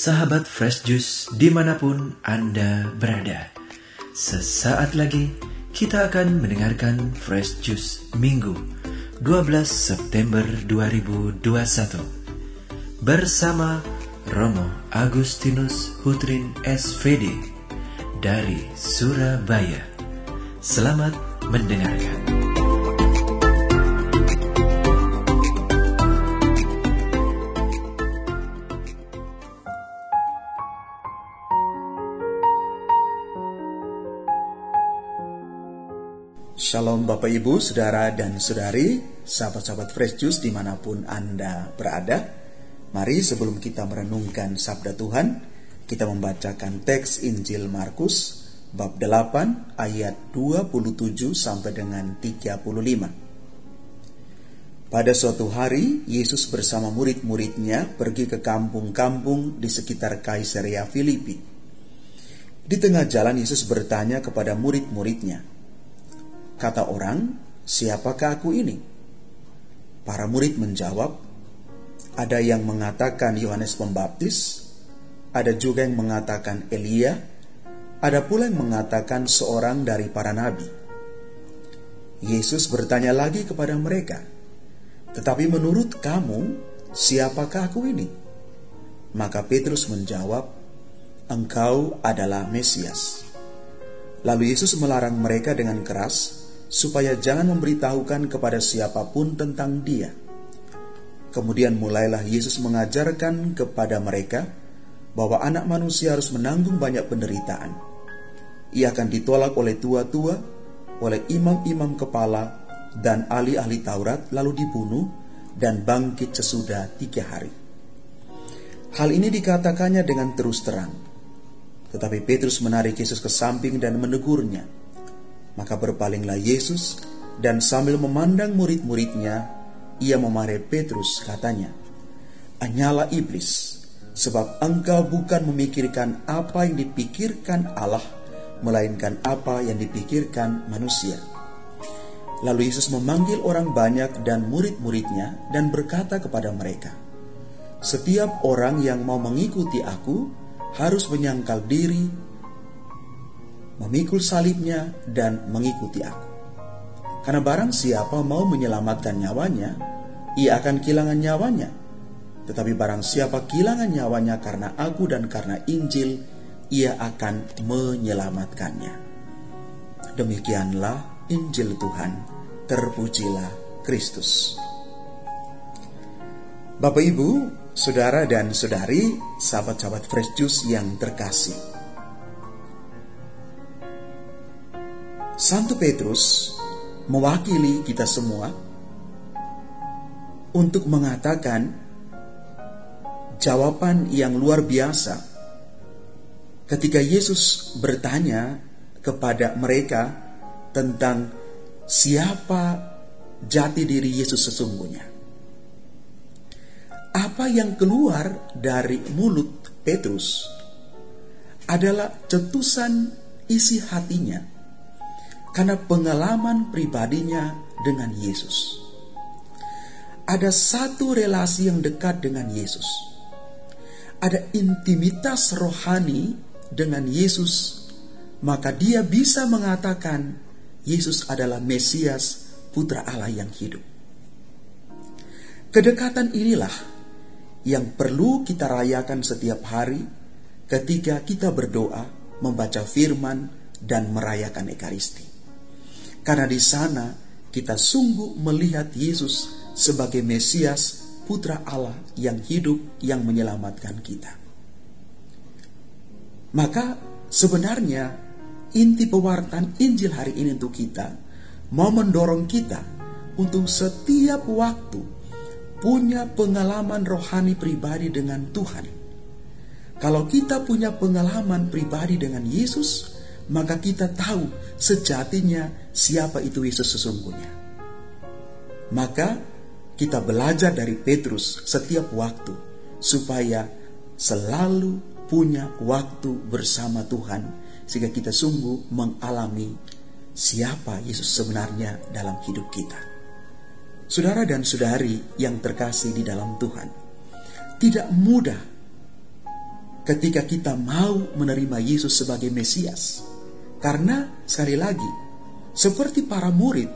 sahabat Fresh Juice di mana pun Anda berada. Sesaat lagi kita akan mendengarkan Fresh Juice Minggu 12 September 2021 bersama Romo Agustinus Hutrin SVD dari Surabaya. Selamat mendengarkan. Shalom Bapak Ibu, Saudara dan Saudari, sahabat-sahabat Fresh Juice di mana pun Anda berada. Mari sebelum kita merenungkan Sabda Tuhan, kita membacakan teks Injil Markus bab 8 ayat 27 sampai dengan 35. Pada suatu hari, Yesus bersama murid-muridnya pergi ke kampung-kampung di sekitar Kaisaria Filipi. Di tengah jalan Yesus bertanya kepada murid-muridnya, Kata orang, siapakah aku ini? Para murid menjawab, ada yang mengatakan Yohanes Pembaptis, ada juga yang mengatakan Elia, ada pula yang mengatakan seorang dari para nabi. Yesus bertanya lagi kepada mereka, "Tetapi menurut kamu, siapakah aku ini?" Maka Petrus menjawab, "Engkau adalah Mesias." Lalu Yesus melarang mereka dengan keras supaya jangan memberitahukan kepada siapa pun tentang Dia. Kemudian mulailah Yesus mengajarkan kepada mereka bahwa Anak Manusia harus menanggung banyak penderitaan. Ia akan ditolak oleh tua-tua, oleh imam-imam kepala, dan ahli-ahli Taurat, lalu dibunuh dan bangkit sesudah tiga hari. Hal ini dikatakannya dengan terus terang. Tetapi Petrus menarik Yesus ke samping dan menegurnya. Maka berpalinglah Yesus dan sambil memandang murid-muridnya, ia memarahi Petrus katanya, Anyala iblis, sebab engkau bukan memikirkan apa yang dipikirkan Allah, melainkan apa yang dipikirkan manusia. Lalu Yesus memanggil orang banyak dan murid-muridnya dan berkata kepada mereka, Setiap orang yang mau mengikuti aku harus menyangkal diri, memikul salibnya, dan mengikuti aku. Karena barang siapa mau menyelamatkan nyawanya, ia akan kehilangan nyawanya. Tetapi barang siapa kehilangan nyawanya karena aku dan karena Injil, ia akan menyelamatkannya. Demikianlah Injil Tuhan, terpujilah Kristus. Bapak Ibu, Saudara dan Saudari, sahabat-sahabat Fresh Juice yang terkasih. Santo Petrus mewakili kita semua untuk mengatakan jawaban yang luar biasa ketika Yesus bertanya kepada mereka tentang siapa jati diri Yesus sesungguhnya. Apa yang keluar dari mulut Petrus adalah cetusan isi hatinya karena pengalaman pribadinya dengan Yesus. Ada satu relasi yang dekat dengan Yesus. Ada intimitas rohani dengan Yesus, maka dia bisa mengatakan Yesus adalah Mesias, Putra Allah yang hidup. Kedekatan inilah yang perlu kita rayakan setiap hari ketika kita berdoa, membaca firman, dan merayakan Ekaristi. Karena di sana kita sungguh melihat Yesus sebagai Mesias, Putra Allah yang hidup, yang menyelamatkan kita. Maka sebenarnya inti pewartaan Injil hari ini untuk kita mau mendorong kita untuk setiap waktu punya pengalaman rohani pribadi dengan Tuhan. Kalau kita punya pengalaman pribadi dengan Yesus, maka kita tahu sejatinya siapa itu Yesus sesungguhnya. Maka kita belajar dari Petrus setiap waktu supaya selalu punya waktu bersama Tuhan sehingga kita sungguh mengalami siapa Yesus sebenarnya dalam hidup kita. Saudara dan saudari yang terkasih di dalam Tuhan, tidak mudah ketika kita mau menerima Yesus sebagai Mesias. Karena sekali lagi, seperti para murid,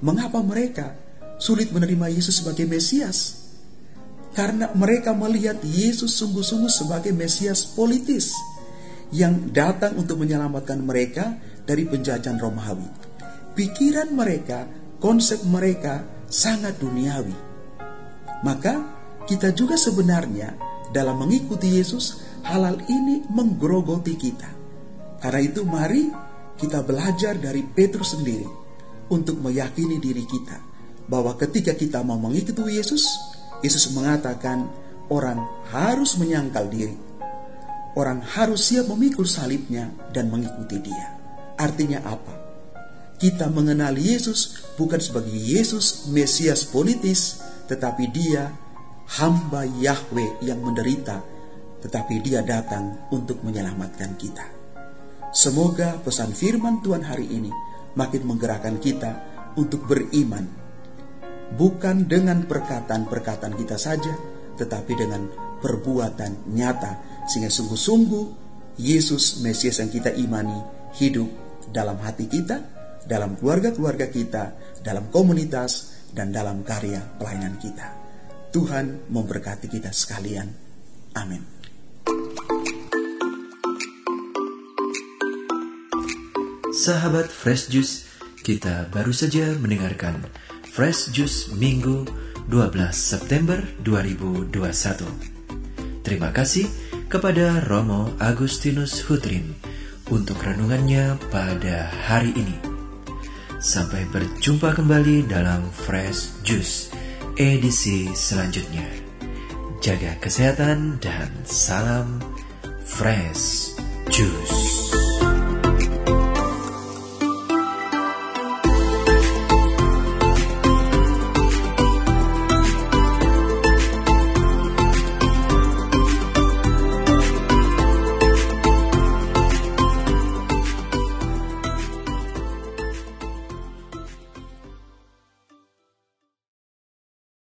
mengapa mereka sulit menerima Yesus sebagai Mesias? Karena mereka melihat Yesus sungguh-sungguh sebagai Mesias politis yang datang untuk menyelamatkan mereka dari penjajahan Romawi. Pikiran mereka, konsep mereka sangat duniawi. Maka kita juga sebenarnya dalam mengikuti Yesus, halal ini menggerogoti kita. Karena itu mari kita belajar dari Petrus sendiri untuk meyakini diri kita bahwa ketika kita mau mengikuti Yesus, Yesus mengatakan orang harus menyangkal diri. Orang harus siap memikul salibnya dan mengikuti dia. Artinya apa? Kita mengenal Yesus bukan sebagai Yesus Mesias politis, tetapi dia hamba Yahweh yang menderita, tetapi dia datang untuk menyelamatkan kita. Semoga pesan firman Tuhan hari ini makin menggerakkan kita untuk beriman, bukan dengan perkataan-perkataan kita saja, tetapi dengan perbuatan nyata, sehingga sungguh-sungguh Yesus Mesias yang kita imani hidup dalam hati kita, dalam keluarga-keluarga kita, dalam komunitas, dan dalam karya pelayanan kita. Tuhan memberkati kita sekalian. Amin. Sahabat Fresh Juice, kita baru saja mendengarkan Fresh Juice Minggu 12 September 2021. Terima kasih kepada Romo Agustinus Hutrin untuk renungannya pada hari ini. Sampai berjumpa kembali dalam Fresh Juice edisi selanjutnya. Jaga kesehatan dan salam fresh juice.